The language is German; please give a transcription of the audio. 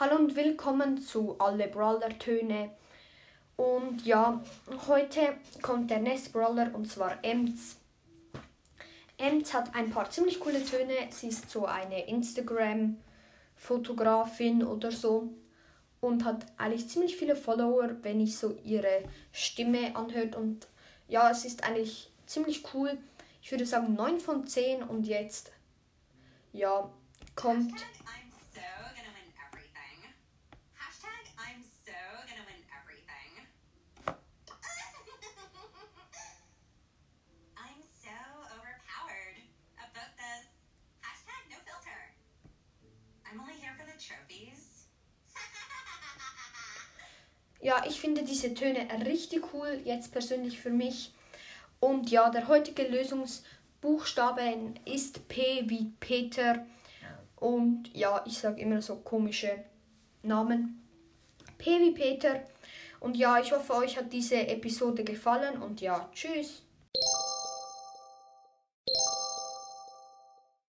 Hallo und willkommen zu Alle Brawler Töne. Und ja, heute kommt der nächste Brawler und zwar Ems. Ems hat ein paar ziemlich coole Töne. Sie ist so eine Instagram-Fotografin oder so und hat eigentlich ziemlich viele Follower, wenn ich so ihre Stimme anhört. Und ja, es ist eigentlich ziemlich cool. Ich würde sagen 9 von 10 und jetzt, ja, kommt. Ja, ich finde diese Töne richtig cool, jetzt persönlich für mich. Und ja, der heutige Lösungsbuchstabe ist P wie Peter. Und ja, ich sage immer so komische Namen. P wie Peter. Und ja, ich hoffe, euch hat diese Episode gefallen. Und ja, tschüss.